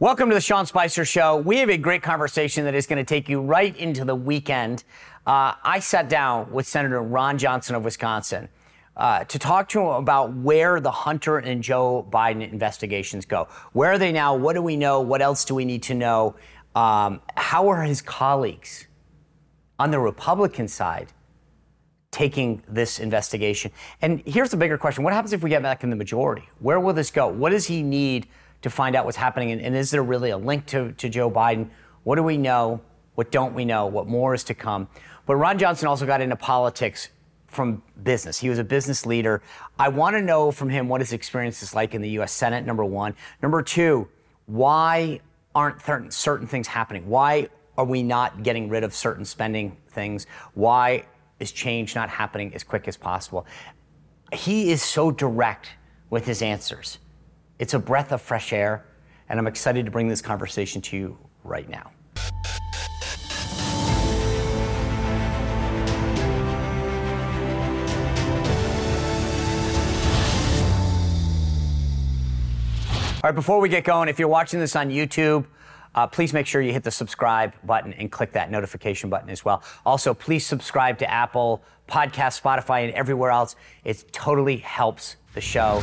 Welcome to the Sean Spicer Show. We have a great conversation that is going to take you right into the weekend. Uh, I sat down with Senator Ron Johnson of Wisconsin uh, to talk to him about where the Hunter and Joe Biden investigations go. Where are they now? What do we know? What else do we need to know? Um, how are his colleagues on the Republican side taking this investigation? And here's the bigger question What happens if we get back in the majority? Where will this go? What does he need? To find out what's happening? And, and is there really a link to, to Joe Biden? What do we know? What don't we know? What more is to come? But Ron Johnson also got into politics from business. He was a business leader. I want to know from him what his experience is like in the U.S. Senate, number one. Number two, why aren't certain, certain things happening? Why are we not getting rid of certain spending things? Why is change not happening as quick as possible? He is so direct with his answers. It's a breath of fresh air, and I'm excited to bring this conversation to you right now. All right, before we get going, if you're watching this on YouTube, uh, please make sure you hit the subscribe button and click that notification button as well. Also, please subscribe to Apple Podcast, Spotify, and everywhere else. It totally helps the show.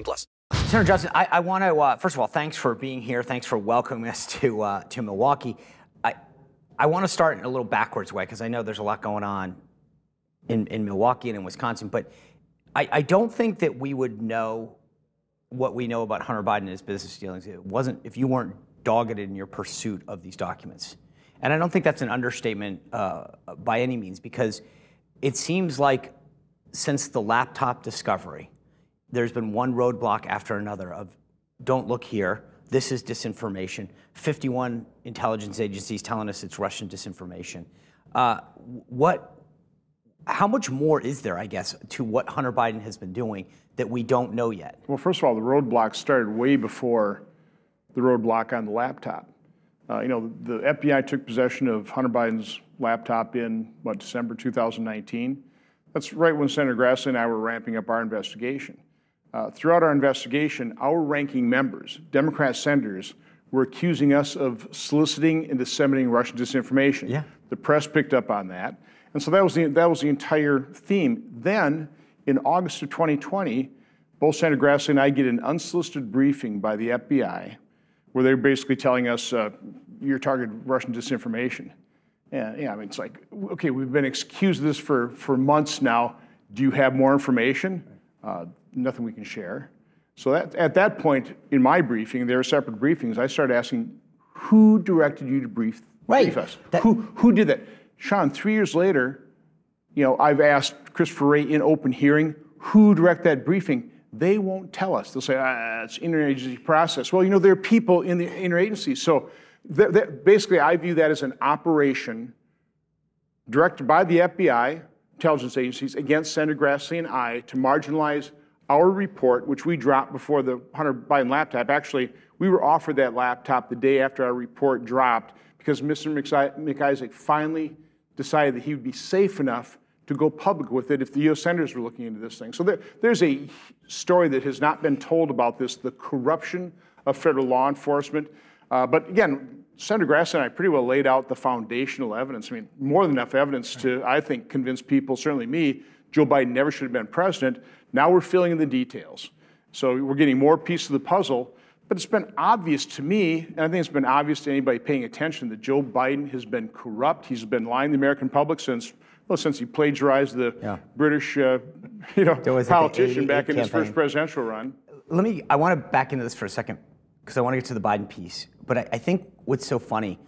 plus. Senator Johnson, I, I want to, uh, first of all, thanks for being here. Thanks for welcoming us to, uh, to Milwaukee. I, I want to start in a little backwards way because I know there's a lot going on in, in Milwaukee and in Wisconsin, but I, I don't think that we would know what we know about Hunter Biden and his business dealings. It wasn't if you weren't dogged in your pursuit of these documents. And I don't think that's an understatement uh, by any means because it seems like since the laptop discovery, there's been one roadblock after another of don't look here, this is disinformation. 51 intelligence agencies telling us it's Russian disinformation. Uh, what, how much more is there, I guess, to what Hunter Biden has been doing that we don't know yet? Well, first of all, the roadblock started way before the roadblock on the laptop. Uh, you know, the FBI took possession of Hunter Biden's laptop in, what, December 2019? That's right when Senator Grassley and I were ramping up our investigation. Uh, throughout our investigation, our ranking members, Democrat senators, were accusing us of soliciting and disseminating Russian disinformation. Yeah. The press picked up on that. And so that was the, that was the entire theme. Then, in August of 2020, both Senator Grassley and I get an unsolicited briefing by the FBI where they're basically telling us uh, you're targeting Russian disinformation. And yeah, I mean, it's like, okay, we've been excused of this for, for months now. Do you have more information? Uh, nothing we can share. So that, at that point in my briefing, there are separate briefings, I started asking, who directed you to brief, Right. brief us? That- who, who did that? Sean, three years later, you know, I've asked Christopher Wray in open hearing, who directed that briefing? They won't tell us. They'll say, ah, it's interagency process. Well, you know, there are people in the interagency. So th- th- basically, I view that as an operation directed by the FBI, intelligence agencies, against Senator Grassley and I to marginalize our report, which we dropped before the Hunter Biden laptop. Actually, we were offered that laptop the day after our report dropped because Mr. Mac Isaac finally decided that he would be safe enough to go public with it if the U.S. senators were looking into this thing. So there, there's a story that has not been told about this, the corruption of federal law enforcement. Uh, but again, Senator Grassley and I pretty well laid out the foundational evidence. I mean, more than enough evidence to, I think, convince people, certainly me, Joe Biden never should have been president. Now we're filling in the details. So we're getting more pieces of the puzzle. But it's been obvious to me, and I think it's been obvious to anybody paying attention, that Joe Biden has been corrupt. He's been lying to the American public since well, since he plagiarized the Yeah. British, uh, you know, was at the politician 88 back in his first presidential run. Let me, I want to back into this for a second because I want to get to the Biden piece. But I, I think what's so funny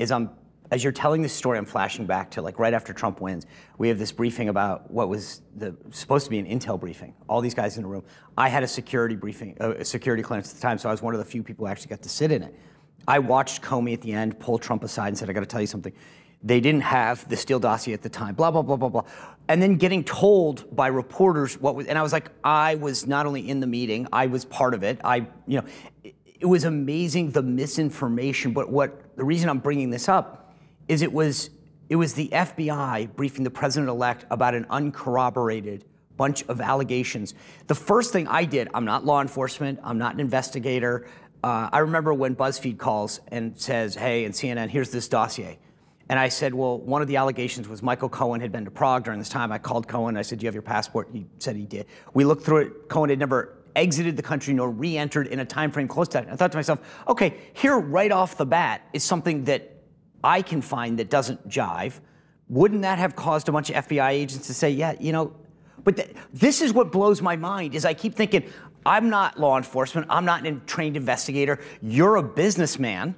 is I'm, as you're telling this story, I'm flashing back to like right after Trump wins, we have this briefing about what was the, supposed to be an intel briefing. All these guys in the room. I had a security briefing, a security clearance at the time, so I was one of the few people who actually got to sit in it. I watched Comey at the end pull Trump aside and said, I got to tell you something. They didn't have the Steele dossier at the time, blah, blah, blah, blah, blah. And then getting told by reporters what was, and I was like, I was not only in the meeting, I was part of it. I, you know, it, it was amazing the misinformation. But what, the reason I'm bringing this up is it was, it was the FBI briefing the president elect about an uncorroborated bunch of allegations. The first thing I did, I'm not law enforcement, I'm not an investigator. Uh, I remember when BuzzFeed calls and says, hey, and CNN, here's this dossier. And I said, well, one of the allegations was Michael Cohen had been to Prague during this time. I called Cohen. I said, do you have your passport? He said he did. We looked through it. Cohen had never exited the country nor re-entered in a time frame close to that. I thought to myself, okay, here right off the bat is something that I can find that doesn't jive. Wouldn't that have caused a bunch of FBI agents to say, yeah, you know, but th- this is what blows my mind is I keep thinking, I'm not law enforcement. I'm not a trained investigator. You're a businessman.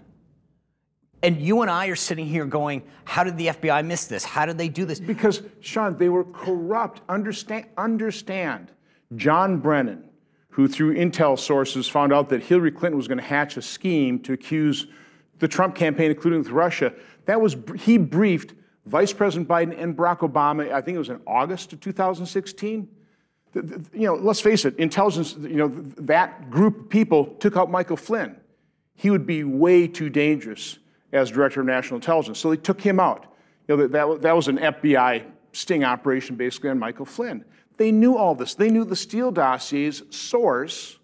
And you and I are sitting here going, how did the FBI miss this? How did they do this? Because, Sean, they were corrupt. Understand, understand. John Brennan, who through intel sources found out that Hillary Clinton was going to hatch a scheme to accuse the Trump campaign, including with Russia, that was he briefed Vice President Biden and Barack Obama. I think it was in August of 2016. The- the- You know, let's face it, intelligence. You know, that group of people took out Michael Flynn. He would be way too dangerous as director of national intelligence. So they took him out. You know, that, that, that was an FBI sting operation basically on Michael Flynn. They knew all this. They knew the Steele dossier's source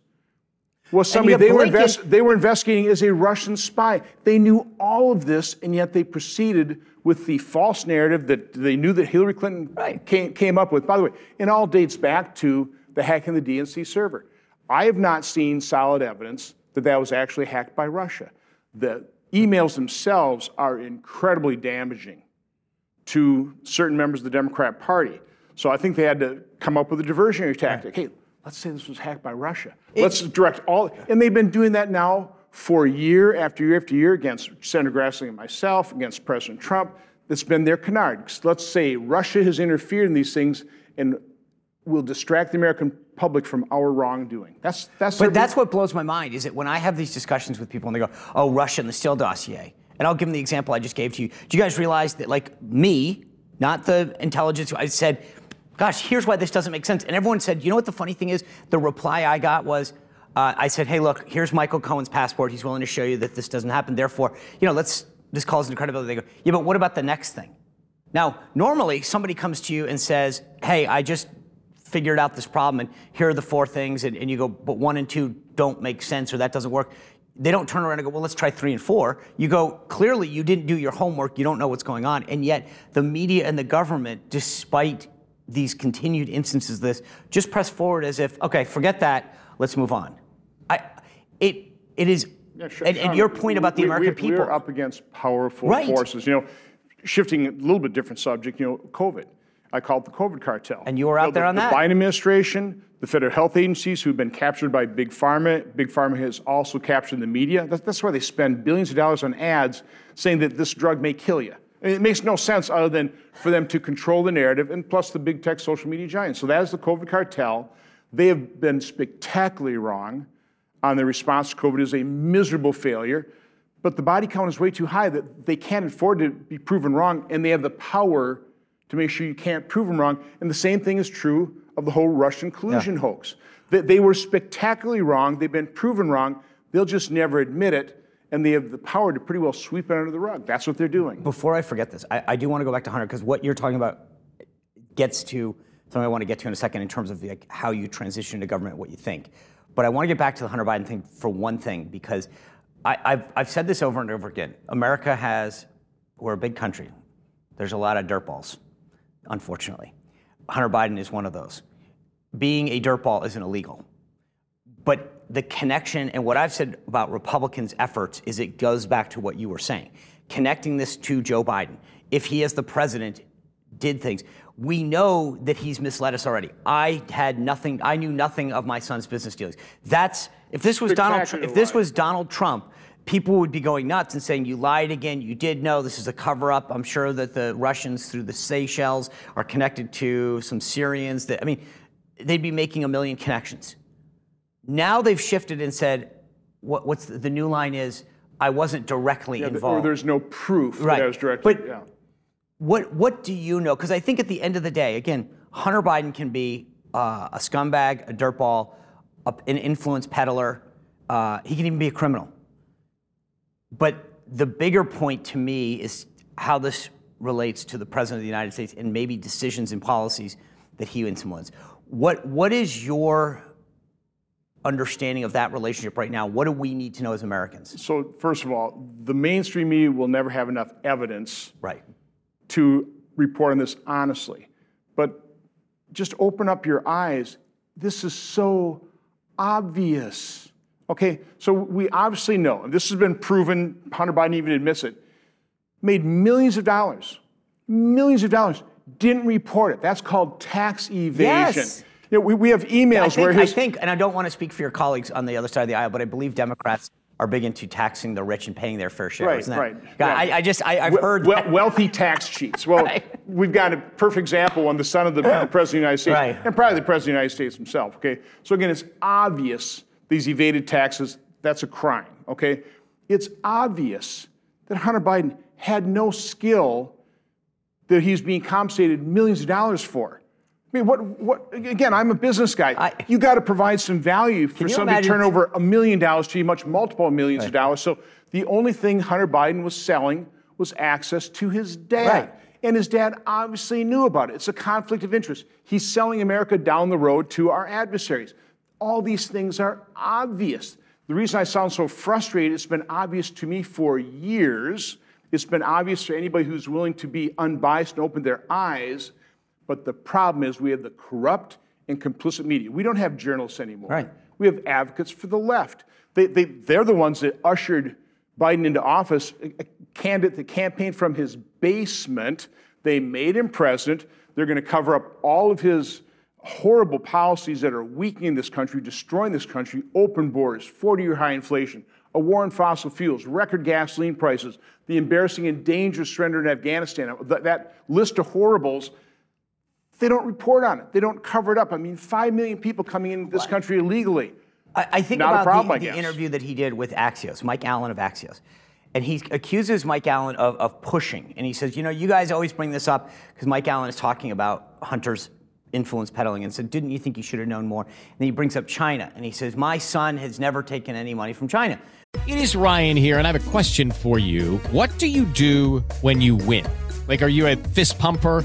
was somebody they were, invest, they were investigating as a Russian spy. They knew all of this, and yet they proceeded with the false narrative that they knew that Hillary Clinton Right. came, came up with. By the way, it all dates back to the hacking the DNC server. I have not seen solid evidence that that was actually hacked by Russia. The emails themselves are incredibly damaging to certain members of the Democrat Party. So I think they had to come up with a diversionary tactic. Hey, let's say this was hacked by Russia. let's direct all, and they've been doing that now for year after year after year against Senator Grassley and myself, against President Trump. That's been their canard. Let's say Russia has interfered in these things and will distract the American public from our wrongdoing. That's that's. But that's what blows my mind is that when I have these discussions with people and they go, oh, Russia and the Steele dossier. And I'll give them the example I just gave to you. Do you guys realize that, like me, not the intelligence, I said, gosh, here's why this doesn't make sense. And everyone said, you know what the funny thing is? The reply I got was, uh, I said, hey, look, here's Michael Cohen's passport. He's willing to show you that this doesn't happen. Therefore, you know, let's, this calls into credibility. They go, yeah, but what about the next thing? Now, normally somebody comes to you and says, hey, I just figured out this problem and here are the four things, and, and you go, but one and two don't make sense or that doesn't work. They don't turn around and go, well, let's try three and four. You go, clearly you didn't do your homework, you don't know what's going on. And yet the media and the government, despite these continued instances of this, just press forward as if, okay, forget that, let's move on. I, it, it is, Yeah, sure, and, and your point about the we- American we, people. We're up against powerful Right. forces. You know, shifting a little bit different subject. You know, COVID. I call it the COVID cartel. And you were know, out there the, on the that. Biden administration, the federal health agencies who've been captured by big pharma. Big pharma has also captured the media. That's, that's why they spend billions of dollars on ads saying that this drug may kill you. I mean, it makes no sense other than for them to control the narrative, and plus the big tech social media giants. So that is the COVID cartel. They have been spectacularly wrong on their response to COVID is a miserable failure. But the body count is way too high that they can't afford to be proven wrong, and they have the power to make sure you can't prove them wrong. And the same thing is true of the whole Russian collusion hoax. They, they were spectacularly wrong. They've been proven wrong. They'll just never admit it, and they have the power to pretty well sweep it under the rug. That's what they're doing. Before I forget this, I, I do want to go back to Hunter because what you're talking about gets to something I want to get to in a second in terms of like how you transition to government, what you think. But I want to get back to the Hunter Biden thing for one thing because I, I've, I've said this over and over again. America has, we're a big country. There's a lot of dirtballs, unfortunately. Hunter Biden is one of those. Being a dirtball isn't illegal. But the connection and what I've said about Republicans' efforts is it goes back to what you were saying, connecting this to Joe Biden. If he, as the president, did things, we know that he's misled us already. I had nothing. I knew nothing of my son's business dealings. That's if this was Donald. Tr- If this was Donald Trump, people would be going nuts and saying, You lied again. You did know this is a cover up. I'm sure that the Russians through the Seychelles are connected to some Syrians that, I mean, they'd be making a million connections. Now they've shifted and said, what, What's the, the new line is, I wasn't directly Yeah, involved. or there's no proof Right. that I was directed. But- yeah. What What do you know? Because I think at the end of the day, again, Hunter Biden can be uh, a scumbag, a dirtball, a, an influence peddler. Uh, he can even be a criminal. But the bigger point to me is how this relates to the president of the United States and maybe decisions and policies that he influenced. What What is your understanding of that relationship right now? What do we need to know as Americans? So first of all, the mainstream media will never have enough evidence Right. to report on this honestly. But just open up your eyes. This is so obvious. Okay, so we obviously know, and this has been proven, Hunter Biden even admits it, made millions of dollars, millions of dollars, didn't report it. That's called tax evasion. Yes. You know, we, we have I emails think, where I think, and I don't want to speak for your colleagues on the other side of the aisle, but I believe Democrats are big into taxing the rich and paying their fair share. Right, isn't that? right. God. I, I just, I, I've We- heard we- wealthy tax cheats. Well, Right. we've got a perfect example on the son of the president of the United States, Right. and probably the president of the United States himself. Okay, so again, it's obvious these evaded taxes. That's a crime. Okay, it's obvious that Hunter Biden had no skill that he's being compensated millions of dollars for. I mean, what? What? Again, I'm a business guy. I- you got to provide some value for somebody to turn over a million dollars to you, much multiple millions of dollars. So the only thing Hunter Biden was selling was access to his dad. Right. And his dad obviously knew about it. It's a conflict of interest. He's selling America down the road to our adversaries. All these things are obvious. The reason I sound so frustrated, it's been obvious to me for years. It's been obvious to anybody who's willing to be unbiased and open their eyes. But the problem is we have the corrupt and complicit media. We don't have journalists anymore. Right. We have advocates for the left. They, they, they're the ones that ushered Biden into office, a a candidate that campaigned from his basement. They made him president. They're going to cover up all of his horrible policies that are weakening this country, destroying this country, open borders, 40 year high inflation, a war on fossil fuels, record gasoline prices, the embarrassing and dangerous surrender in Afghanistan. That, that list of horribles they don't report on it. They don't cover it up. I mean, five million people coming into this country illegally. I, I think Not a about problem, the, I the interview that he did with Axios, Mike Allen of Axios. And he accuses Mike Allen of, of pushing. And he says, you know, you guys always bring this up because Mike Allen is talking about Hunter's influence peddling and said, didn't you think you should have known more? And then he brings up China and he says, my son has never taken any money from China. It is Ryan here, and I have a question for you. What do you do when you win? Like, are you a fist pumper?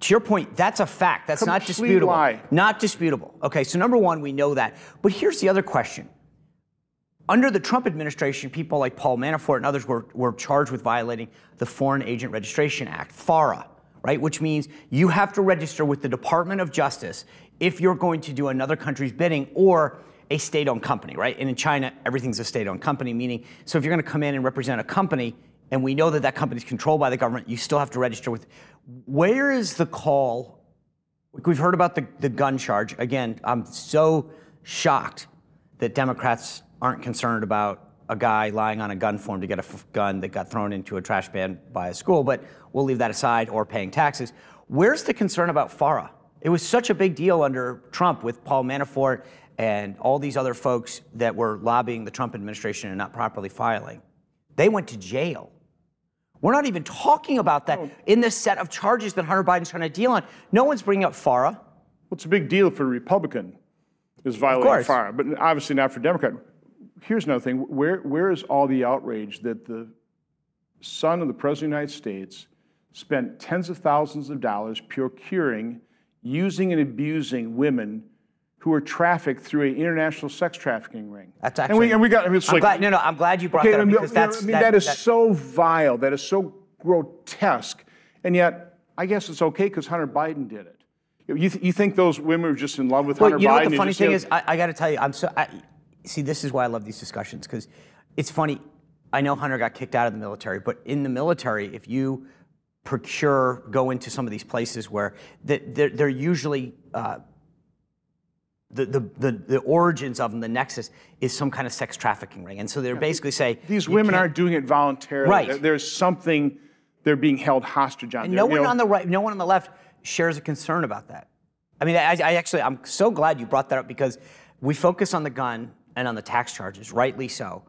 To your point, that's a fact. That's not disputable. lie. Not disputable. Okay, so number one, we know that. But here's the other question. Under the Trump administration, people like Paul Manafort and others were, were charged with violating the Foreign Agent Registration Act, FARA, right? Which means you have to register with the Department of Justice if you're going to do another country's bidding or a state owned company, right? And in China, everything's a state owned company, meaning, so if you're going to come in and represent a company, and we know that that company is controlled by the government, you still have to register with. Where is the call We've heard about the, gun charge. Again, I'm so shocked that Democrats aren't concerned about a guy lying on a gun form to get a gun that got thrown into a trash bin by a school, but we'll leave that aside or paying taxes. Where's the concern about FARA? It was such a big deal under Trump with Paul Manafort and all these other folks that were lobbying the Trump administration and not properly filing. They went to jail. We're not even talking about that in this set of charges that Hunter Biden's trying to deal on. No one's bringing up FARA. What's a big deal for a Republican is violating. FARA, but obviously not for a Democrat. Here's another thing: where where is all the outrage that the son of the President of the United States spent tens of thousands of dollars procuring, using, and abusing women who were trafficked through an international sex trafficking ring. That's and actually. we, and we got. I mean, it's I'm like, glad, no, no. I'm glad you brought Okay, that up because that's. I mean, that- that is that- so vile. That is so grotesque. And yet, I guess it's okay because Hunter Biden did it. You, th- you think those women were just in love with Well, Hunter you know Biden? what the funny thing is? I, I got to tell you, I'm so. I, see, this is why I love these discussions because it's funny. I know Hunter got kicked out of the military, but in the military, if you procure, go into some of these places where they- they're, they're usually. Uh, the, the, the, the origins of them, the nexus, is some kind of sex trafficking ring. And so they're basically say these women aren't doing it voluntarily. Right. There's something they're being held hostage on. And there, no you one know. on the right, no one on the left shares a concern about that. I mean, I, I actually, I'm so glad you brought that up because we focus on the gun and on the tax charges, rightly so.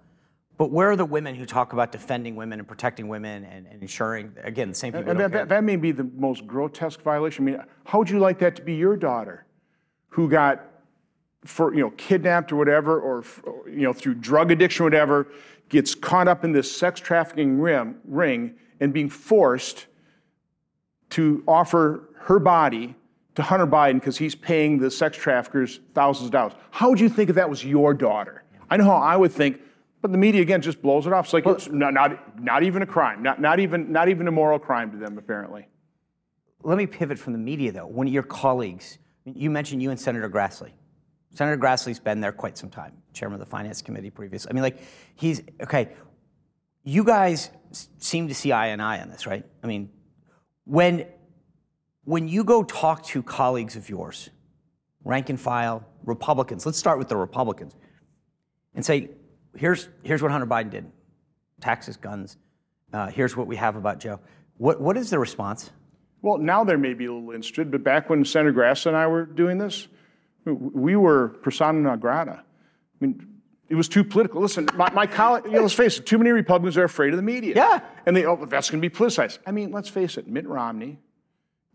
But where are the women who talk about defending women and protecting women and, and ensuring, again, the same people And that, that, that may be the most grotesque violation. I mean, how would you like that to be your daughter, who got, for you know, kidnapped or whatever, or you know, through drug addiction or whatever, gets caught up in this sex trafficking rim, ring and being forced to offer her body to Hunter Biden because he's paying the sex traffickers thousands of dollars. How would you think if that was your daughter? I know how I would think, but the media again just blows it off. It's like it's not, not, not even a crime, not, not, even, not even a moral crime to them, apparently. Let me pivot from the media, though. One of your colleagues, you mentioned you and Senator Grassley. Senator Grassley's been there quite some time, chairman of the Finance Committee previously. I mean, like, he's, okay, you guys seem to see eye and eye on this, right? I mean, when, when you go talk to colleagues of yours, rank and file, Republicans, let's start with the Republicans, and say, here's, here's what Hunter Biden did taxes, guns, uh, here's what we have about Joe. What, what is the response? Well, now there may be a little interested, but back when Senator Grass and I were doing this, we were persona non grata. I mean, it was too political. Listen, my, my colleague, you know, let's face it, too many Republicans are afraid of the media. Yeah. And they, oh, that's going to be politicized. I mean, let's face it, Mitt Romney,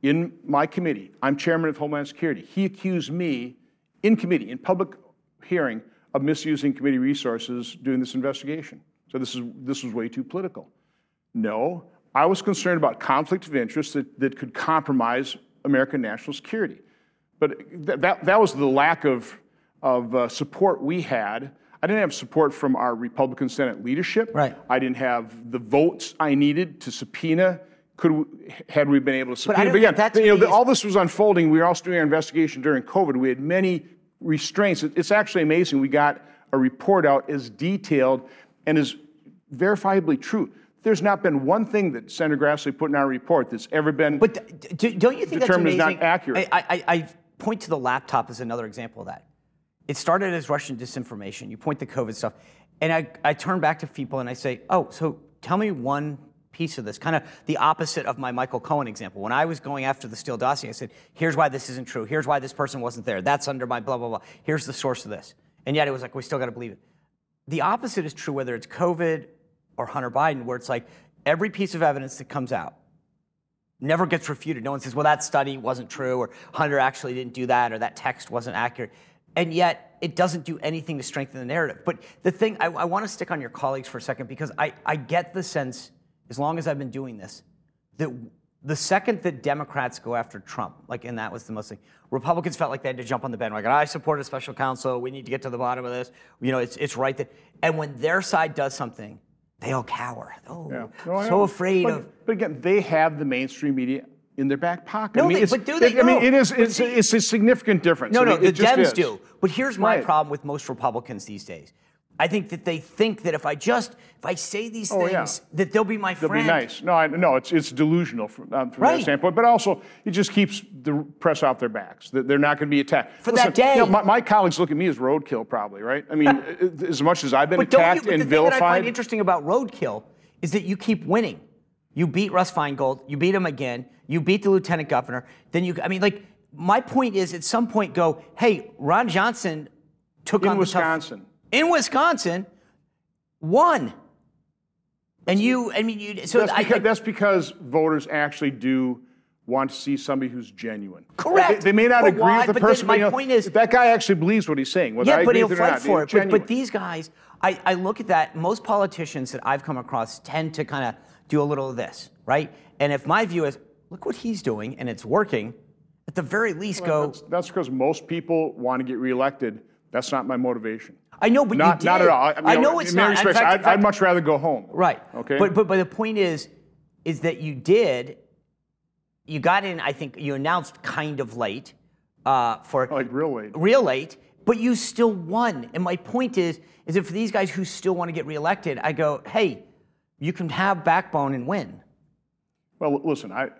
in my committee, I'm chairman of Homeland Security, he accused me in committee, in public hearing, of misusing committee resources doing this investigation. So this, is, this was way too political. No, I was concerned about conflict of interest that, that could compromise American national security. But th- that, that was the lack of, of uh, support we had. I didn't have support from our Republican Senate leadership. Right. I didn't have the votes I needed to subpoena. Could we, had we been able to subpoena? don't again, that's you know, the- all this was unfolding. We were also doing our investigation during COVID. We had many restraints. It- It's actually amazing. We got a report out as detailed and as verifiably true. There's not been one thing that Senator Grassley put in our report that's ever been. But d- don't you think that's Determined amazing? not accurate. I, I, I point to the laptop as another example of that. It started as Russian disinformation. You point to COVID stuff. And I, I turn back to people and I say, oh, so tell me one piece of this, kind of the opposite of my Michael Cohen example. When I was going after the Steele dossier, I said, here's why this isn't true. Here's why this person wasn't there. That's under my blah, blah, blah. Here's the source of this. And yet it was like, we still got to believe it. The opposite is true whether it's COVID or Hunter Biden, where it's like every piece of evidence that comes out never gets refuted. No one says, well, that study wasn't true, or Hunter actually didn't do that, or that text wasn't accurate. And yet, it doesn't do anything to strengthen the narrative. But the thing, I, I want to stick on your colleagues for a second because I, I get the sense, as long as I've been doing this, that the second that Democrats go after Trump, like, and that was the most thing, Republicans felt like they had to jump on the bandwagon. I support a special counsel. We need to get to the bottom of this. You know, it's, it's right that. And when their side does something, they all cower. Oh, Yeah. No, so afraid but, of. But again, they have the mainstream media in their back pocket. No, I mean, they- but do they? it- I mean, it is. It's, see- it's a significant difference. No, I no, mean, the Dems is. do. But here's my Right. problem with most Republicans these days. I think that they think that if I just if I say these Oh, things, yeah. that they'll be my friends. They'll friend. be nice. No, I, no, it's it's delusional from, um, from Right. that standpoint. But also, it just keeps the press off their backs. That they're not going to be attacked For that You know, day. my, my colleagues look at me as roadkill, probably, right? I mean, as much as I've been But don't you? attacked But and the thing that I find interesting about Roadkill is that you keep winning. You beat Russ Feingold. You beat him again. You beat the lieutenant governor. Then you. I mean, like my point is, at some point, go. Hey, Ron Johnson took In on Wisconsin. In Wisconsin, won. And you. I mean, you. So That's I, because, I, that's because voters actually do want to see somebody who's genuine. Correct. They, they may not But agree why- with the but then person. my know, point is- that guy actually believes what he's saying. Whether I Yeah, but he'll with it or fight not, for it. But, but these guys, I, I look at that. Most politicians that I've come across tend to kind of do a little of this, right? And if my view is, look what he's doing and it's working, at the very least go, That's- That's because most people want to get reelected. That's not my motivation. I know, but you not, not at all. I, mean, I know it's not. Fact- I'd, fact- I'd much rather go home. Right. Okay. But but but the point is, is that you did. You got in. I think you announced kind of late, uh, for like real late. real late, but you still won. And my point is, is that for these guys who still want to get reelected, I go, hey, you can have backbone and win. Well, listen, I,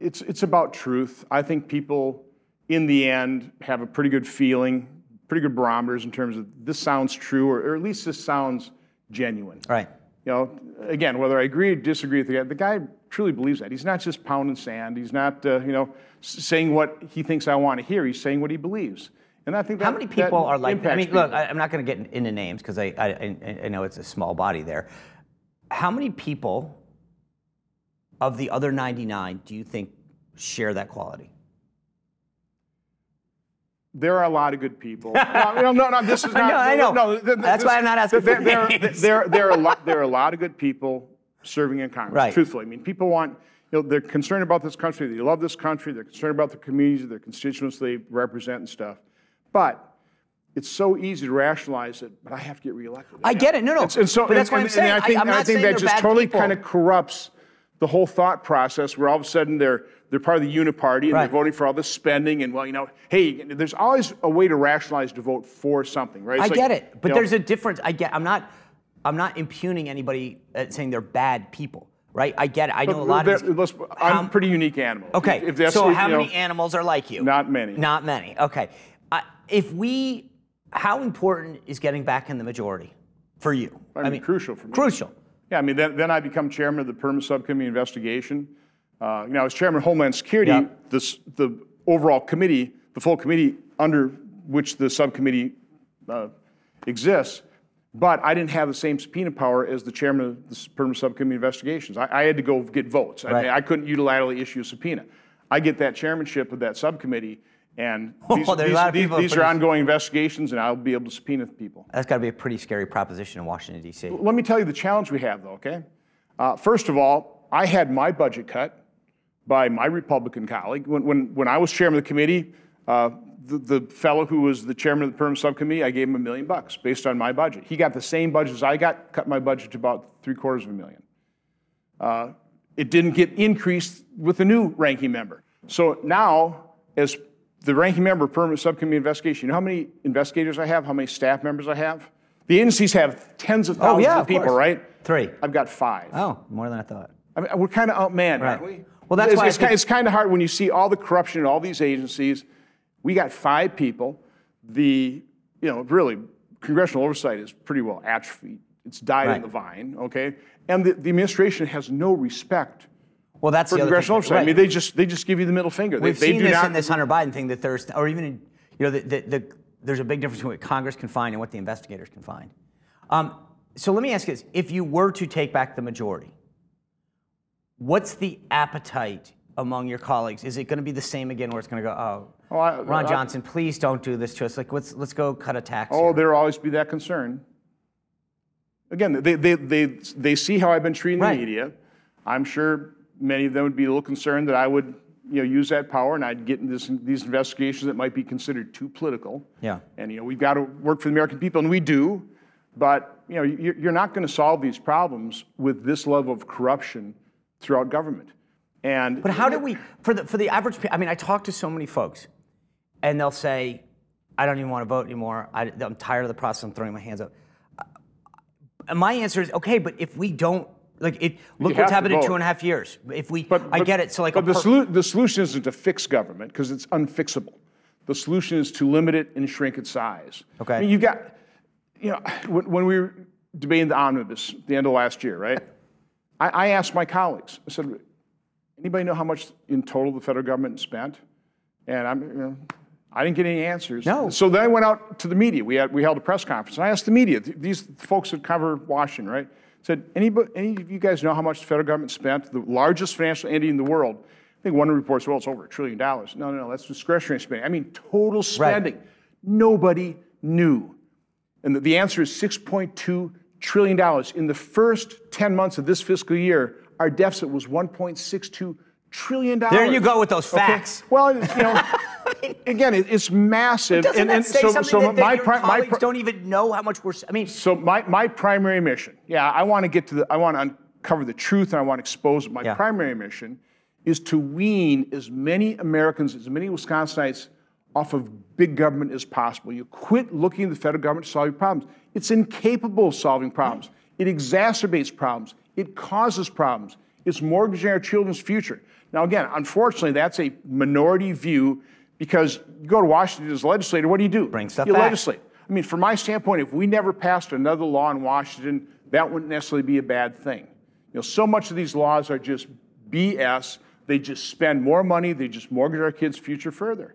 it's, it's about truth. I think people, in the end, have a pretty good feeling, pretty good barometers in terms of this sounds true, or, or at least this sounds genuine. Right. You know, again, whether I agree or disagree with the guy, the guy truly believes that. He's not just pounding sand. He's not, uh, you know, saying what he thinks I want to hear. He's saying what he believes. And I think that, How many people are like? I mean, look, people. I, I'm not going to get into names because I I I know it's a small body there. How many people of the other 99 do you think share that quality? There are a lot of good people. no, no, no, no, this is I not. know, I know. No, th- th- That's this- why I'm not asking there, for there, there, there, are a lot, there are a lot of good people serving in Congress. Right. Truthfully, I mean, people want. You know, they're concerned about this country. They love this country. They're concerned about the communities, their constituents they represent and stuff. But it's so easy to rationalize it. But I have to get reelected. I get it. No, no. It's- and so, But that's and, what I'm and- saying. And I think, I- and I think that just totally kind of corrupts the whole thought process where all of a sudden they're they're part of the uniparty and Right. they're voting for all this spending and well you know hey there's always a way to rationalize to vote for something right I like, get it, but you know, there's a difference. I get. I'm not. I'm not impugning anybody uh, saying they're bad people, right? I get it. I know a lot of. these- I'm a pretty unique animal Okay. if so how you know, many animals are like you? Not many. Not many. Okay. Uh, if we, how important is getting back in the majority for you? I mean, crucial for me. Crucial. yeah I mean then, then I become chairman of the perma subcommittee investigation uh, you know I was chairman of Homeland Security Yeah. this the overall committee the full committee under which the subcommittee uh, exists but I didn't have the same subpoena power as the chairman of the perma subcommittee investigations I, I had to go get votes I, Right. mean, I couldn't unilaterally issue a subpoena I get that chairmanship of that subcommittee and these, Oh, these- these- these are ongoing investigations and I'll be able to subpoena the people That's got to be a pretty scary proposition in Washington D.C. let me tell you the challenge we have, though, okay? Uh, first of all, I had my budget cut by my Republican colleague. When, when, when I was chairman of the committee, uh, the, the fellow who was the chairman of the perm subcommittee, I gave him a million bucks based on my budget. He got the same budget as I got, cut my budget to about three quarters of a million. Uh, it didn't get increased with the new ranking member. So now, as the ranking member of permanent subcommittee investigation, you know how many investigators I have, how many staff members I have? The agencies have tens of thousands Oh, yeah, of of people, right? Three. I've got five. Oh, more than I thought. I mean, we're kind of outmanned, aren't we? Well, that's it's, why it's, think- kind, it's kind of hard when you see all the corruption in all these agencies. We got five people. The, you know, really, congressional oversight is pretty well atrophied. It's died Right. on the vine, okay? And the, the administration has no respect Well, that's for the congressional thing. oversight. I mean, they just they just give you the middle finger. We've they seen do this not, in this Hunter Biden thing that there's, or even in, you know, the, the, the, there's a big difference between what Congress can find and what the investigators can find. Um, so let me ask you this: If you were to take back the majority, what's the appetite among your colleagues? Is it going to be the same again, where it's going to go, oh, Oh, I- Ron I- Johnson, please don't do this to us. Like, let's let's go cut a tax. Oh, here." there'll always be that concern. Again, they, they, they, they see how I've been treating Right. the media. I'm sure many of them would be a little concerned that I would you know, use that power and I'd get in this, these investigations that might be considered too political. Yeah. And you know, we've got to work for the American people, and we do. But you know, you're you're not going to solve these problems with this level of corruption throughout government. And But how do we, for the, for the average, I mean, I talk to so many folks, and they'll say, I don't even want to vote anymore. I, am tired of the process. I'm throwing my hands up. Uh, And my answer is, okay, but if we don't, like, it, look what's happened in two and a half years. If we, But, I but- get it. So, like, but the, solu- the solution isn't to fix government because it's unfixable. The solution is to limit it and shrink its size. Okay. I mean, you've got, you know, when, when we were debating the omnibus at the end of last year, right? I, I asked my colleagues. I said, anybody know how much in total the federal government spent? And I'm, you know, I didn't get any answers. No. So then I went out to the media. We had we held a press conference, and I asked the media, th- these folks that cover Washington, right? Said, anybody, any of you guys know how much the federal government spent? The largest financial entity in the world I think one report said, well, it's over a trillion dollars. No, no, no, that's discretionary spending. I mean, total spending. Right. Nobody knew. And the, the answer is $6.2 trillion. dollars In the first 10 months of this fiscal year, our deficit was $1.62 trillion. There you go with those facts. Okay? Well, you know, again, it, it's massive. Doesn't and, that say so, something so that, that my, your pri- my, colleagues pri- don't even know how much we're? I mean, so my, my primary mission, yeah, I want to get to the, I want to uncover the truth and I want to expose it. My Yeah. primary mission is to wean as many Americans, as many Wisconsinites off of big government as possible. You quit looking at the federal government to solve your problems. It's incapable of solving problems. It exacerbates problems. It causes problems. It's mortgaging our children's future. Now, again, unfortunately, that's a minority view because you go to Washington as a legislator, what do you do? Bring stuff you back. legislate. I mean, from my standpoint, if we never passed another law in Washington, that wouldn't necessarily be a bad thing. You know, so much of these laws are just BS. They just spend more money. They just mortgage our kids' future further.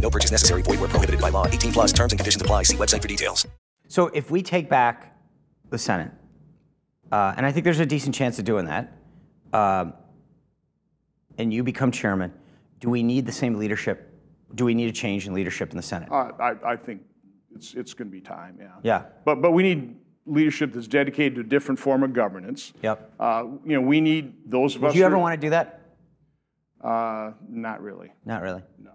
No purchase necessary. Void where prohibited by law. 18 plus terms and conditions apply. See website for details. so if we take back the Senate, uh, and I think there's a decent chance of doing that, um, and you become chairman, do we need the same leadership? Do we need a change in leadership in the Senate? Uh, I, I think it's, it's going to be time, yeah. Yeah. But, but we need leadership that's dedicated to a different form of governance. Yep. Uh, you know, we need those of us. Do you ever who- want to do that? Uh, not really. Not really. No.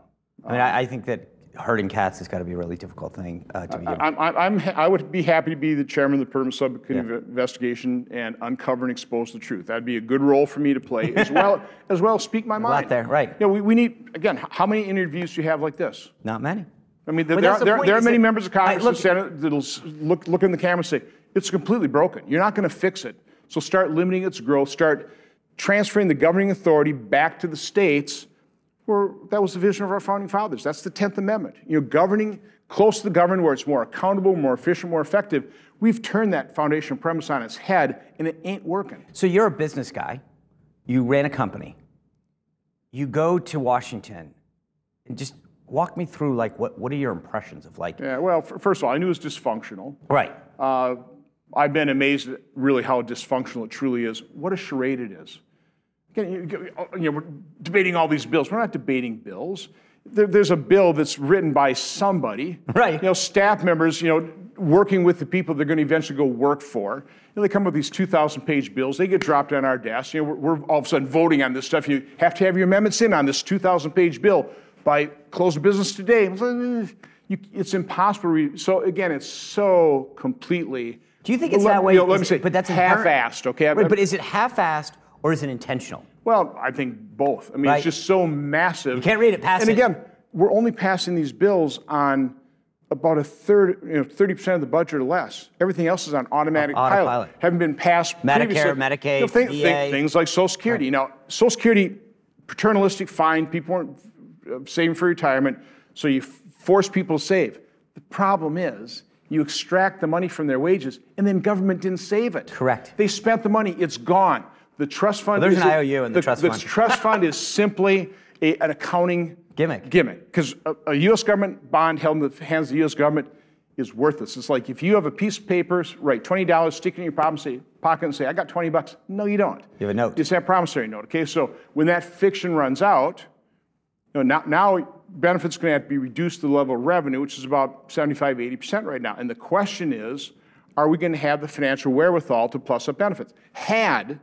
I mean, I, I think that herding cats has got to be a really difficult thing uh, to begin. with. I'm, I'm, I would be happy to be the chairman of the permanent subcommittee of investigation and uncover and expose the truth. That'd be a good role for me to play, as well as well as speak my mind. there, right. Yeah, we, we need again. h- How many interviews do you have like this? Not many. I mean, But there, that's the are, there, point, there are is many that- members of I- Congress look- and Senate that'll s- look, look in the camera and say, it's completely broken. You're not going to fix it. So start limiting its growth, start transferring the governing authority back to the states, where that was the vision of our founding fathers. That's the 10th Amendment. You know, governing close to the governed where it's more accountable, more efficient, more effective. We've turned that foundation premise on its head, and it ain't working. So you're a business guy. You ran a company. You go to Washington, and just walk me through like what what are your impressions of like Yeah, well, first of all, I knew it was dysfunctional. right? Uh, I've been amazed at really how dysfunctional it truly is. What a charade it is. Again, you oh, you know, we're debating all these bills. We're not debating bills. There, there's a bill that's written by somebody. Right. You know, staff members, you know, working with the people they're going to eventually go work for. You know, they come up with these 2,000 page bills. They get dropped on our desk. You know, we're, we're all of a sudden voting on this stuff. You have to have your amendments in on this 2,000 page bill by close of business today. You, it's impossible. So again, it's so completely. Do you think it's Let- that way? you know, let me say, but that's half-assed. Okay. Right, but is it half-assed or is it intentional? Well, I think both. I mean, Right. it's just so massive. You can't read it, pass and it. again, we're only passing these bills on about a third, you know, 30% of the budget or less. Everything else is on automatic Autopilot. pilot. Haven't been passed Medicare. Medicaid, You know, think- VA. think things like Social Security. Now, Social Security, paternalistic, fine. People weren't uh, saving for retirement, so you f- force people to save. The problem is, you extract the money from their wages, and then government didn't save it. Correct. They spent the money; it's gone. The trust fund. Well, there's is an a- IOU in the trust fund. The trust fund is simply a, an accounting Gimmick. Gimmick, because a, a U.S. government bond held in the hands of the U.S. government is worthless. It's like if you have a piece of paper, write twenty dollars, stick it in your pocket, and say, "I got twenty bucks." No, you don't. You have a note. It's that promissory note. Okay, so when that fiction runs out, you know, now, now benefits going to have to be reduced to the level of revenue, which is about 75, 80% right now. And the question is, are we going to have the financial wherewithal to plus up benefits? Had,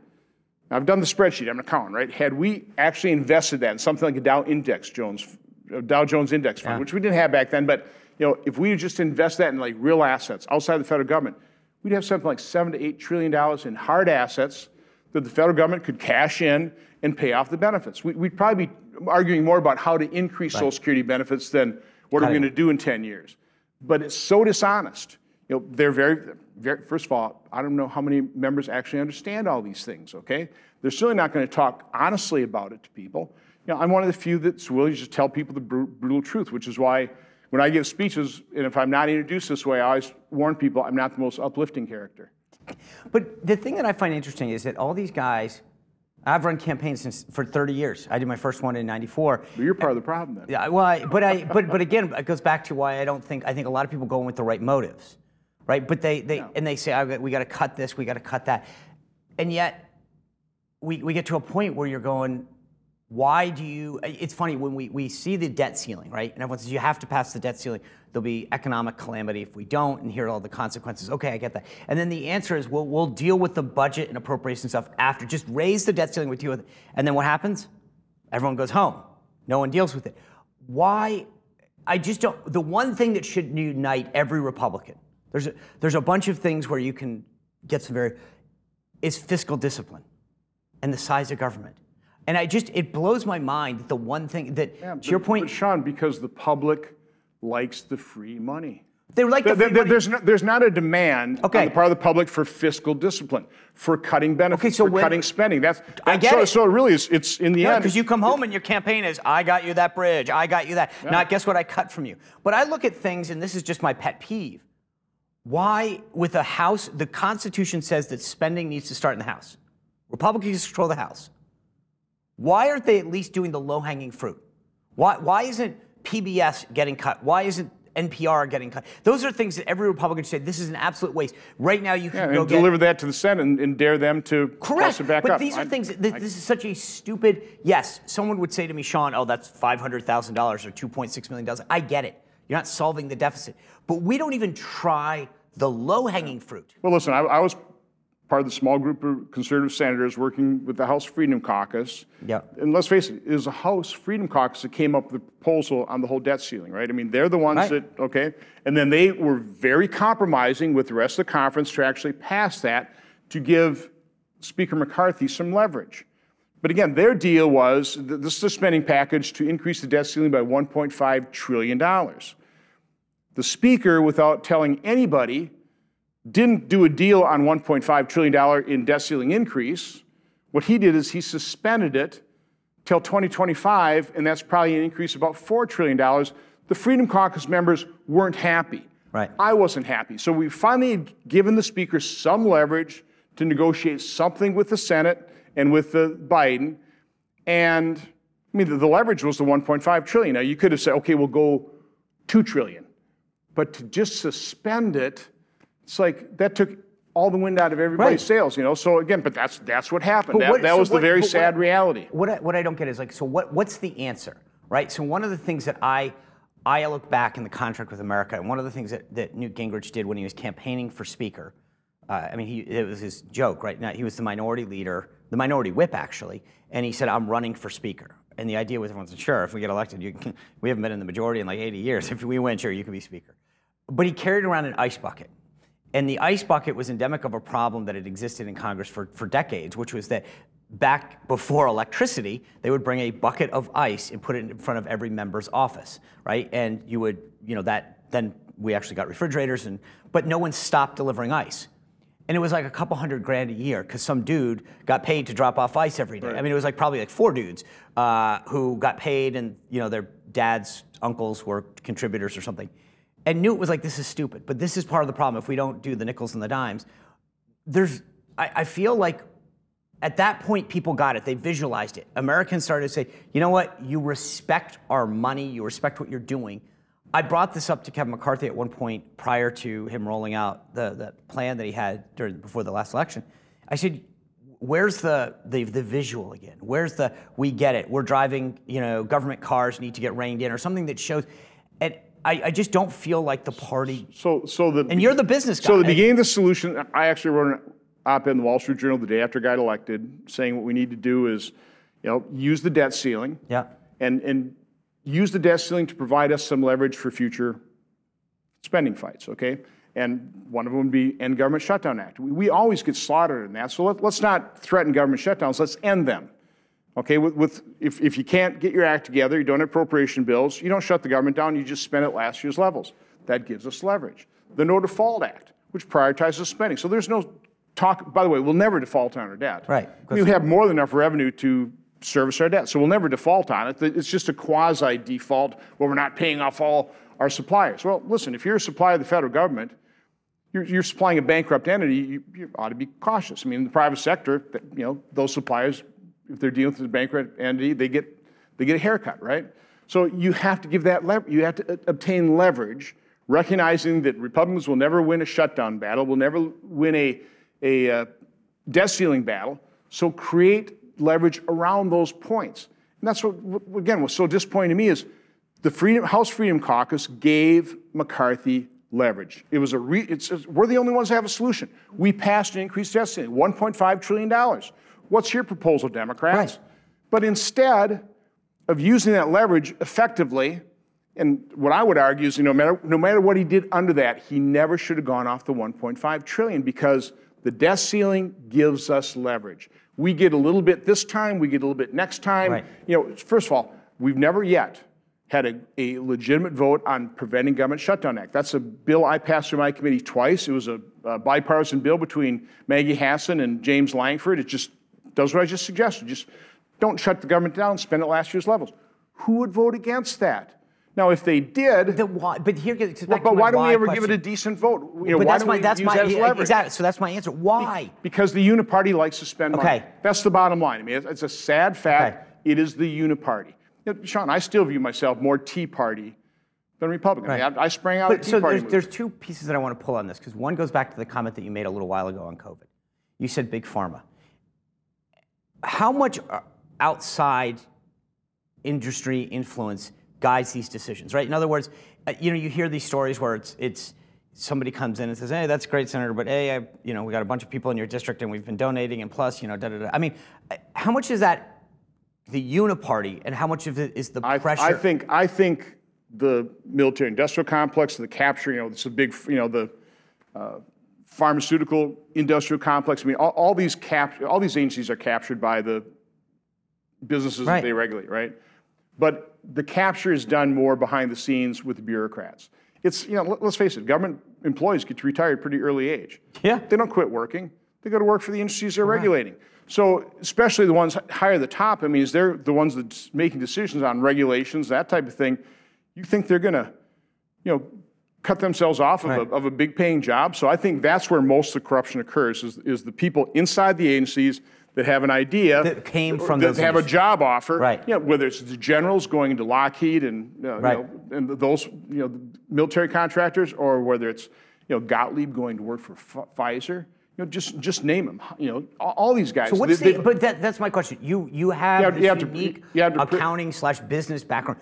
I've done the spreadsheet, I'm an accountant, right? Had we actually invested that in something like a Dow Index Jones, Dow Jones Index Fund, which we didn't have back then, but you know, if we just invest that in like real assets outside the federal government, we'd have something like seven to eight trillion dollars in hard assets that the federal government could cash in and pay off the benefits. We, we'd probably be arguing more about how to increase Social Security benefits than what are we going to do in 10 years. But it's so dishonest. You know, they're very, very, first of all, I don't know how many members actually understand all these things, okay? They're certainly not going to talk honestly about it to people. You know, I'm one of the few that's willing to just tell people the brutal truth, which is why, when I give speeches, and if I'm not introduced this way, I always warn people I'm not the most uplifting character. But the thing that I find interesting is that all these guys, I've run campaigns since for 30 years. I did my first one in '94. But you're part of the problem then. Yeah, well, I, but I, but but again, it goes back to why I don't think I think a lot of people go in with the right motives, right? But they they and they say "I- we got to cut this, we got to cut that, and yet we we get to a point where you're going, why do you? It's funny when we we see the debt ceiling, right? And everyone says you have to pass the debt ceiling. There'll be economic calamity if we don't, and here are all the consequences. Okay, I get that. And then the answer is we'll we'll deal with the budget and appropriation stuff after. Just raise the debt ceiling, with you. And then what happens? Everyone goes home. No one deals with it. Why? I just don't. The one thing that should unite every Republican, there's a, there's a bunch of things where you can get some very, is fiscal discipline and the size of government. And I just, it blows my mind that the one thing that, Yeah, to your point, but Sean, because the public likes the free money. they like the there- money- there's, no, there's not a demand Okay. on the part of the public for fiscal discipline, for cutting benefits, Okay, so for when- cutting spending. That's, I that's- get so, it. so really is. It's in the end. because you come home and your campaign is, I got you that bridge, I got you that. Not guess what I cut from you. But I look at things, and this is just my pet peeve. Why, with a House, the Constitution says that spending needs to start in the House. Republicans control the House. Why aren't they at least doing the low hanging fruit? Why, why isn't PBS getting cut? Why isn't NPR getting cut? Those are things that every Republican should say this is an absolute waste. Right now, you yeah, can go and get deliver that to the Senate and, and dare them to Correct. it back but up. But these are I- things. This, this is such a stupid. Yes, someone would say to me, Sean, "Oh, that's five hundred thousand dollars or two point six million dollars." I get it. You're not solving the deficit, but we don't even try the low-hanging fruit. Well, listen, I, I was part of the small group of conservative senators working with the House Freedom Caucus. Yeah. And let's face it, it was the House Freedom Caucus that came up with the proposal on the whole debt ceiling, right? I mean, they're the ones Right. that, okay? And then they were very compromising with the rest of the conference to actually pass that to give Speaker McCarthy some leverage. But again, their deal was this is a spending package to increase the debt ceiling by $1.5 trillion. The Speaker, without telling anybody, didn't do a deal on $1.5 trillion in debt ceiling increase. What he did is he suspended it till 2025, and that's probably an increase of about $4 trillion. The Freedom Caucus members weren't happy. Right. I wasn't happy. So we finally had given the Speaker some leverage to negotiate something with the Senate and with the Biden. And I mean, the, the leverage was the 1.5 trillion. Now you could have said, okay, we'll go 2 trillion. But to just suspend it, it's like that took all the wind out of everybody's Right. sails, you know. So again, but that's that's what happened. That what- that so was the very what- sad reality. What I, what I don't get is like, so what? What's the answer, right? So one of the things that I I look back in the contract with America, and one of the things that, that Newt Gingrich did when he was campaigning for Speaker, uh, I mean, he, it was his joke, right? Now he was the minority leader, the minority whip actually, and he said, "I'm running for Speaker." And the idea was, everyone said, "Sure, if we get elected, you can, we haven't been in the majority in like 80 years. If we win, sure, you can be Speaker." But he carried around an ice bucket. And the ice bucket was endemic of a problem that had existed in Congress for, for decades, which was that back before electricity, they would bring a bucket of ice and put it in front of every member's office, right? And you would, you know, that then we actually got refrigerators, and but no one stopped delivering ice. And it was like a couple hundred grand a year because some dude got paid to drop off ice every day. I mean, it was like probably like four dudes uh, who got paid, and you know, their dads, uncles were contributors or something. And Newt was like, "This is stupid," but this is part of the problem. If we don't do the nickels and the dimes, there's. I, I feel like at that point, people got it. They visualized it. Americans started to say, you know what? You respect our money. You respect what you're doing. I brought this up to Kevin McCarthy at one point prior to him rolling out the, the plan that he had during before the last election. I said, where's the, the the visual again? Where's the we get it? We're driving, you know, government cars need to get reined in or something that shows. And I, I just don't feel like the party. So, so the And you're the business guy. So the beginning of the solution, I actually wrote an op-ed in the Wall Street Journal the day after I got elected, saying what we need to do is, you know, use the debt ceiling. Yeah. And and use the debt ceiling to provide us some leverage for future spending fights. Okay. And one of them would be end government shutdown act. We, we always get slaughtered in that. So let, let's not threaten government shutdowns. Let's end them. Okay, with, with if, if you can't get your act together, you don't have appropriation bills, you don't shut the government down, you just spend at last year's levels. That gives us leverage. The No Default Act, which prioritizes spending. So there's no talk, by the way, we'll never default on our debt. Right, We have more than enough revenue to service our debt, so we'll never default on it. It's just a quasi default where we're not paying off all, our suppliers. Well, listen, if you're a supplier of the federal government, you're, you're supplying a bankrupt entity, you, you ought to be cautious. I mean, in the private sector, you know, those suppliers, if they're dealing with a bankrupt entity, they get, they get a haircut, right? So you have to give that, lever- you have to uh, obtain leverage, recognizing that Republicans will never win a shutdown battle, will never win a, a uh, debt ceiling battle. So create leverage around those points. And that's what, again, what's so disappointing to me is the Freedom, House Freedom Caucus gave McCarthy leverage. It was a re, it's, it's- we're the only ones that have a solution. We passed an increased debt ceiling, $1.5 trillion. What's your proposal, Democrats? Right. But instead of using that leverage effectively, and what I would argue is, you know, no matter, no matter what he did under that, he never should have gone off the 1.5 trillion because the debt ceiling gives us leverage. We get a little bit this time, we get a little bit next time. Right. You know, first of all, we've never yet had a, a legitimate vote on preventing government shutdown act. That's a bill I passed through my committee twice. It was a, a bipartisan bill between Maggie Hassan and James Lankford. It just does what I just suggested. Just don't shut the government down, spend at last year's levels. Who would vote against that? Now, if they did, The why, but here, well, but why don't we ever question. give it a decent vote? You know, But why that's don't my we that's use my that as leverage? exactly. So that's my answer. Why? Because the uniparty likes to spend money. Okay. That's the bottom line. I mean, it's, it's a sad fact. Okay. It is the uniparty. You know, Sean, I still view myself more Tea Party than Republican. I, mean, I, I sprang out of But the Tea so Party. there's, there's two pieces that I want to pull on this because one goes back to the comment that you made a little while ago on COVID. You said big pharma. How much uh, outside industry influence guides these decisions, right? In other words, uh, you know, you hear these stories where it's it's somebody comes in and says, "Hey, that's great, Senator, but hey, I, you know, we got a bunch of people in your district and we've been donating, and plus, you know, da da da." I mean, uh, how much is that the uniparty, and how much of it is the I, pressure? I think I think the military-industrial complex, the capture, you know, it's a big, you know, the uh, pharmaceutical industrial complex. I mean, all, all these cap, all these agencies are captured by the businesses Right. that they regulate, right? But the capture is done more behind the scenes with the bureaucrats. It's, you know, let, us face it, government employees get to retire at pretty early age. Yeah. They don't quit working. They go to work for the industries they're regulating. So, especially the ones higher at the top, I mean, is they're the ones that's making decisions on regulations, that type of thing. You think they're going to, you know, cut themselves off of, Right. a, of a big paying job? So I think that's where most of the corruption occurs, is, is the people inside the agencies that have an idea That came from that those have a job offer, Right. You know, whether it's the generals going into Lockheed and uh, Right. you know, and those you know the military contractors, or whether it's you know Gottlieb going to work for Pf- Pfizer. You know, just just name them. You know, all, these guys. So what's they- the? they- but that, that's my question. You you have You have- you have to- unique you have to accounting slash business background.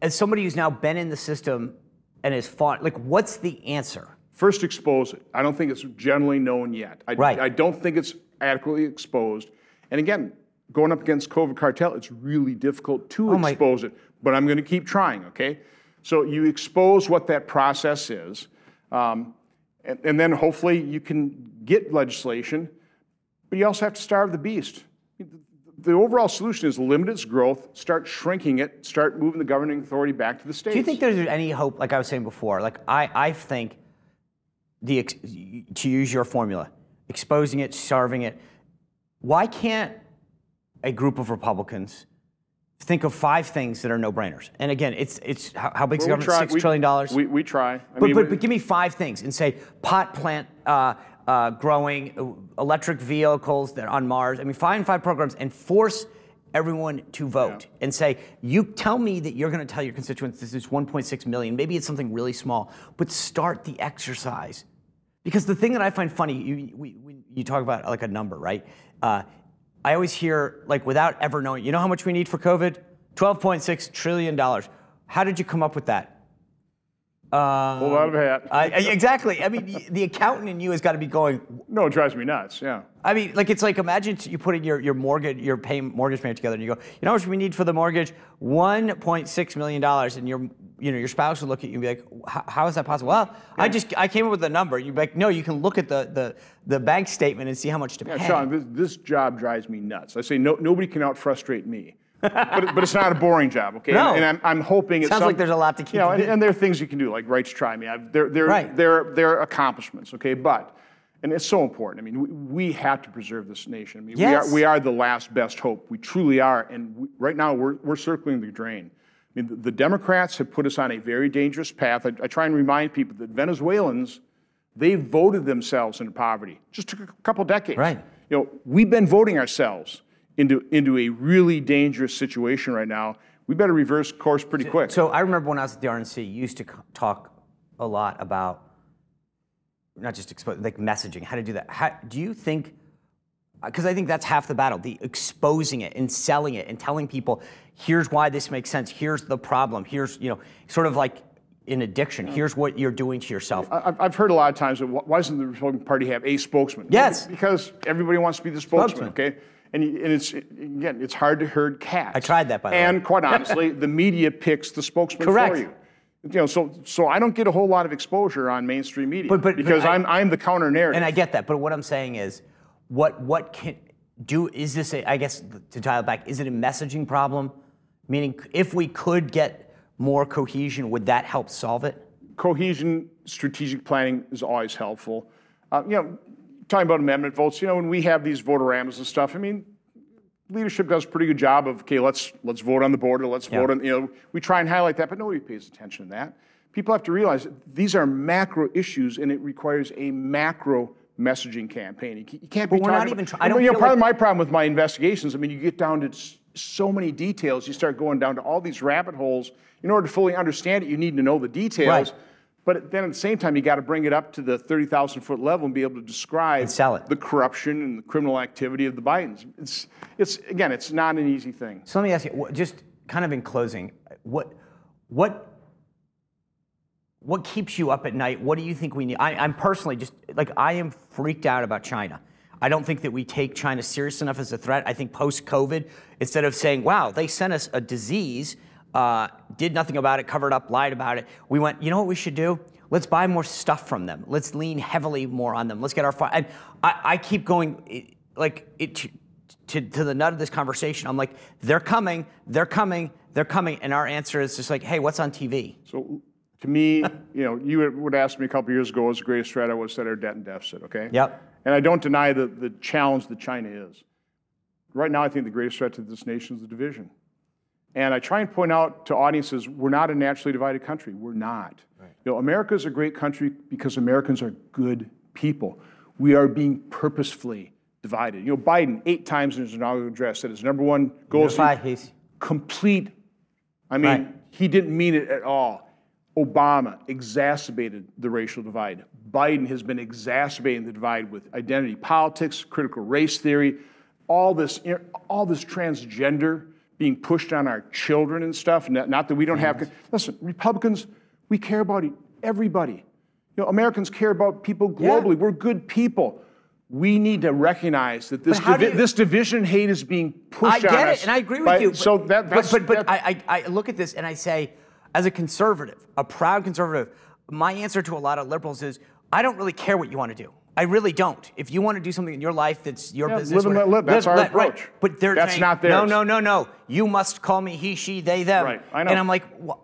As somebody who's now been in the system and has fought, like, what's the answer? First, expose it. I don't think it's generally known yet. I, Right. I don't think it's adequately exposed. And again, going up against COVID cartel, it's really difficult to Oh my- expose it. But I'm going to keep trying. Okay. So you expose what that process is, um, and, and then hopefully you can get legislation. But you also have to starve the beast. The overall solution is limit its growth, start shrinking it, start moving the governing authority back to the states. Do you think there's any hope? Like I was saying before, like I I think the ex- to use your formula, exposing it, starving it. Why can't a group of Republicans think of five things that are no-brainers? And again, it's it's how, how big is the Well, we government? try- Six we- trillion dollars. We, we try. I But, mean, but, but give me five things and say pot plant uh, uh, growing, uh, electric vehicles that on Mars. I mean, find five programs and force everyone to vote and say, you tell me that you're going to tell your constituents this is 1.6 million. Maybe it's something really small, but start the exercise. Because the thing that I find funny, you, we, we, you talk about like a number, right? Uh, I always hear, like, without ever knowing, you know how much we need for COVID? $12.6 trillion. How did you come up with that? Pull out um, of a hat. I, I- exactly. I mean, y- the accountant in you has got to be going. no, it drives me nuts. Yeah. I mean, like it's like imagine t- you putting your your mortgage, your pay mortgage payment together, and you go, you know how much we need for the mortgage? One point six million dollars, and your you know your spouse would look at you and be like, "How- how is that possible? Well, I just I came up with a number. You'd be like, no, you can look at the the the bank statement and see how much to Yeah, pay. Sean, this, this job drives me nuts. I say no, nobody can out frustrate me. But, but it's not a boring job, okay? No. And, I'm, I'm hoping it Sounds like there's a lot to keep You know, and, and there are things you can do, like Rights Try Me. I've, they're, they're, Right. they're, they're accomplishments, okay? But, and it's so important. I mean, we, we have to preserve this nation. I mean, Yes. we, are, we are the last best hope. We truly are. And we, right now, we're, we're circling the drain. I mean, the, the Democrats have put us on a very dangerous path. I, I try and remind people that Venezuelans, they voted themselves into poverty. Just took a couple decades. Right. You know, we've been voting ourselves into, into a really dangerous situation right now. We better reverse course pretty quick. So I remember when I was at the RNC, you used to talk a lot about not just expo- like messaging, how to do that. How, do you think? Uh, because I think that's half the battle: the exposing it and selling it and telling people, here's why this makes sense. Here's the problem. Here's you know, sort of like in addiction. Here's what you're doing to yourself. I've heard a lot of times that why doesn't the Republican Party have a spokesman? Yes. Because everybody wants to be the spokesman, Spokesman. okay? And, and it's, again, it's hard to herd cats. I tried that, by the way. And quite honestly, the media picks the spokesman Correct. for you. You know, so, so I don't get a whole lot of exposure on mainstream media But- but- but because I- I'm, I'm the counter narrative. And I get that, but what I'm saying is, what what can do is this? A, I guess to dial back, is it a messaging problem? Meaning, if we could get more cohesion, would that help solve it? cohesion, strategic planning is always helpful. Uh, you know, talking about amendment votes, you know, when we have these vote-a-ramas and stuff, I mean, leadership does a pretty good job of, okay, let's let's vote on the border, let's Yeah. vote on, you know, we try and highlight that, but nobody pays attention to that. People have to realize these are macro issues, and it requires a macro messaging campaign. You can't be But we're not even about- try- I don't you know, part like- of my problem with my investigations, I mean, you get down to so many details, you start going down to all these rabbit holes. In order to fully understand it, you need to know the details. Right. But then at the same time, you got to bring it up to the 30,000 foot level and be able to describe And sell it. the corruption and the criminal activity of the Bidens. It's, it's again, it's not an easy thing. So let me ask you, just kind of in closing, what what what keeps you up at night? What do you think we need? I, I'm personally just like I am freaked out about China. I don't think that we take China serious enough as a threat. I think post COVID, instead of saying, "Wow, they sent us a disease," uh, did nothing about it, covered up, lied about it, we went, "You know what we should do? Let's buy more stuff from them. Let's lean heavily more on them. Let's get our." Fi-. And I, I keep going, like it to, to the nut of this conversation. I'm like, they're coming, they're coming, they're coming. And our answer is just like, hey, what's on TV? So to me, you know, you would- ask me a couple years ago, what's the greatest threat? I would said our debt and deficit, okay? Yep. And I don't deny the, the challenge that China is. Right now, I think the greatest threat to this nation is the division. And I try and point out to audiences, we're not a naturally divided country. We're not. You know, America is a great country because Americans are good people. We are being purposefully divided. You know, Biden, eight times in his inaugural address, said his number one goal is to Unify, he's- complete. I mean, Right. he didn't mean it at all. Obama exacerbated the racial divide. Biden has been exacerbating the divide with identity politics, critical race theory, all this, all this transgender being pushed on our children and stuff. Not, not that we don't have. Listen, Republicans, we care about everybody. You know, Americans care about people Yeah. globally. We're good people. We need to recognize that this, But how do divi- you- this division hate is being pushed on. I on get us it, and I agree with by- you. But, so that, that's, but, but, but I, I, I look at this and I say, as a conservative, a proud conservative, my answer to a lot of liberals is, I don't really care what you want to do. I really don't. If you want to do something in your life that's your Yeah, business, live and let live. That's our right. approach. But they're That's saying, not No, theirs. no, no, no. You must call me he, she, they, them. Right, I know. And I'm like, well,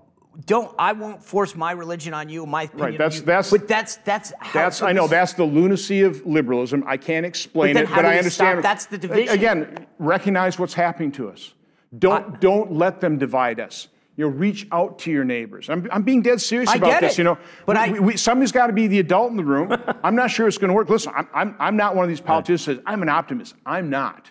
don't. I won't force my religion on you. My opinion. on that's- that's- But that's that's how. That's I know that's the lunacy of liberalism. I can't explain But it, but I understand. stop- that's the division. Again, recognize what's happening to us. Don't don't let them divide us. You know, reach out to your neighbors. I'm, I'm being dead serious I about this. it. You know, But we, I- we- we- somebody's got to be the adult in the room. I'm not sure it's going to work. Listen, I'm, I'm I'm not one of these politicians that says I'm an optimist. I'm not.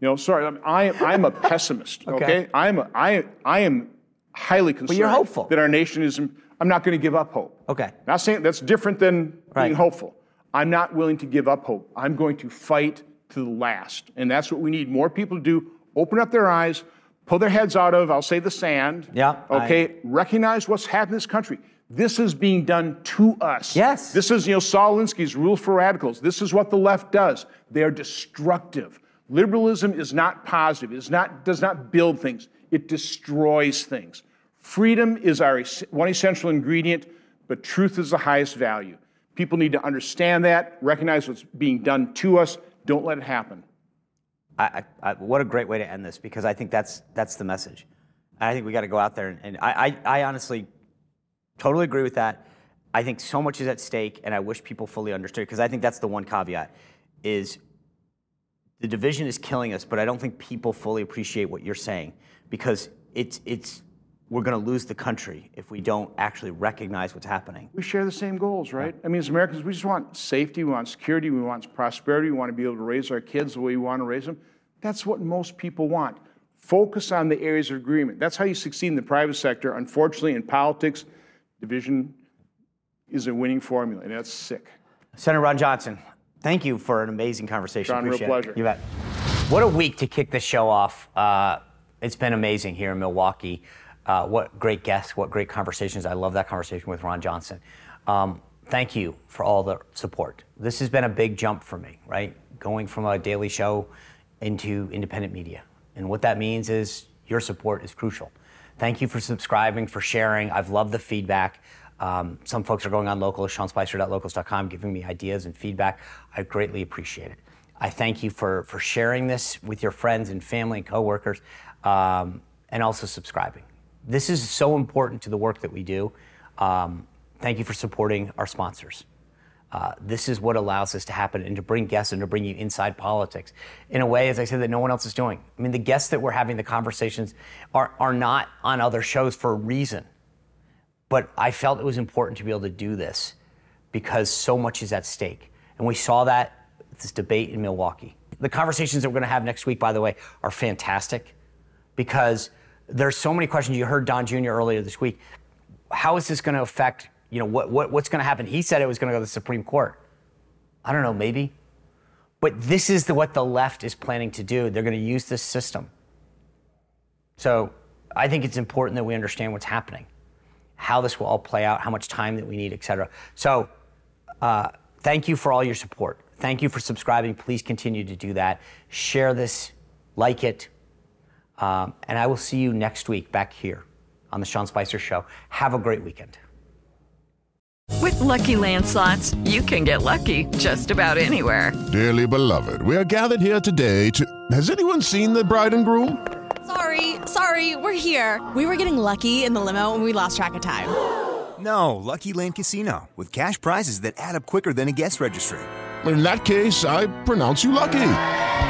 You know, sorry, I'm I, I'm a pessimist. Okay. okay, I'm a, I I am highly concerned. you're hopeful. that our nation is. I'm not going to give up hope. Okay. Not saying that's different than Right. being hopeful. I'm not willing to give up hope. I'm going to fight to the last. And that's what we need more people to do. Open up their eyes, pull their heads out of, I'll say, the sand. Yeah, I- Okay. Recognize what's happening in this country. This is being done to us. Yes. This is, you know, Saul Alinsky's rule for radicals. This is what the left does. They are destructive. Liberalism is not positive. It is not, does not build things. It destroys things. Freedom is our one essential ingredient, but truth is the highest value. People need to understand that, recognize what's being done to us. Don't let it happen. I, I, what a great way to end this because I think that's that's the message. I think we got to go out there and, and I, I, I honestly totally agree with that. I think so much is at stake, and I wish people fully understood because I think that's the one caveat is the division is killing us, but I don't think people fully appreciate what you're saying because it's it's we're going to lose the country if we don't actually recognize what's happening. We share the same goals, right? I mean, as Americans, we just want safety, we want security, we want prosperity, we want to be able to raise our kids the way we want to raise them. That's what most people want. Focus on the areas of agreement. That's how you succeed in the private sector. Unfortunately, in politics, division is a winning formula, and that's sick. Senator Ron Johnson, thank you for an amazing conversation. John, real Appreciate pleasure. It. You bet. What a week to kick this show off. Uh, it's been amazing here in Milwaukee. Uh, what great guests, what great conversations. I love that conversation with Ron Johnson. Um, thank you for all the support. This has been a big jump for me, right? Going from a daily show into independent media. And what that means is your support is crucial. Thank you for subscribing, for sharing. I've loved the feedback. Um, some folks are going on locals, seanspicer.locals.com, giving me ideas and feedback. I greatly appreciate it. I thank you for, for sharing this with your friends and family and coworkers, um, and also subscribing. This is so important to the work that we do. Um, thank you for supporting our sponsors. Uh, this is what allows this to happen and to bring guests and to bring you inside politics in a way, as I said, that no one else is doing. I mean, the guests that we're having the conversations are, are not on other shows for a reason. But I felt it was important to be able to do this because so much is at stake. And we saw that this debate in Milwaukee. The conversations that we're going to have next week, by the way, are fantastic because there's so many questions. You heard Don Jr. earlier this week. How is this going to affect, you know, what, what what's going to happen? He said it was going to go to the Supreme Court. I don't know, maybe. But this is the, what the left is planning to do. They're going to use this system. So I think it's important that we understand what's happening, how this will all play out, how much time that we need, et cetera. So uh, thank you for all your support. Thank you for subscribing. Please continue to do that. Share this, like it, um, and I will see you next week back here on the Sean Spicer Show. Have a great weekend. With Lucky Land slots, you can get lucky just about anywhere. Dearly beloved, we are gathered here today to. Has anyone seen the bride and groom? Sorry, sorry, we're here. We were getting lucky in the limo and we lost track of time. No, Lucky Land Casino, with cash prizes that add up quicker than a guest registry. In that case, I pronounce you lucky.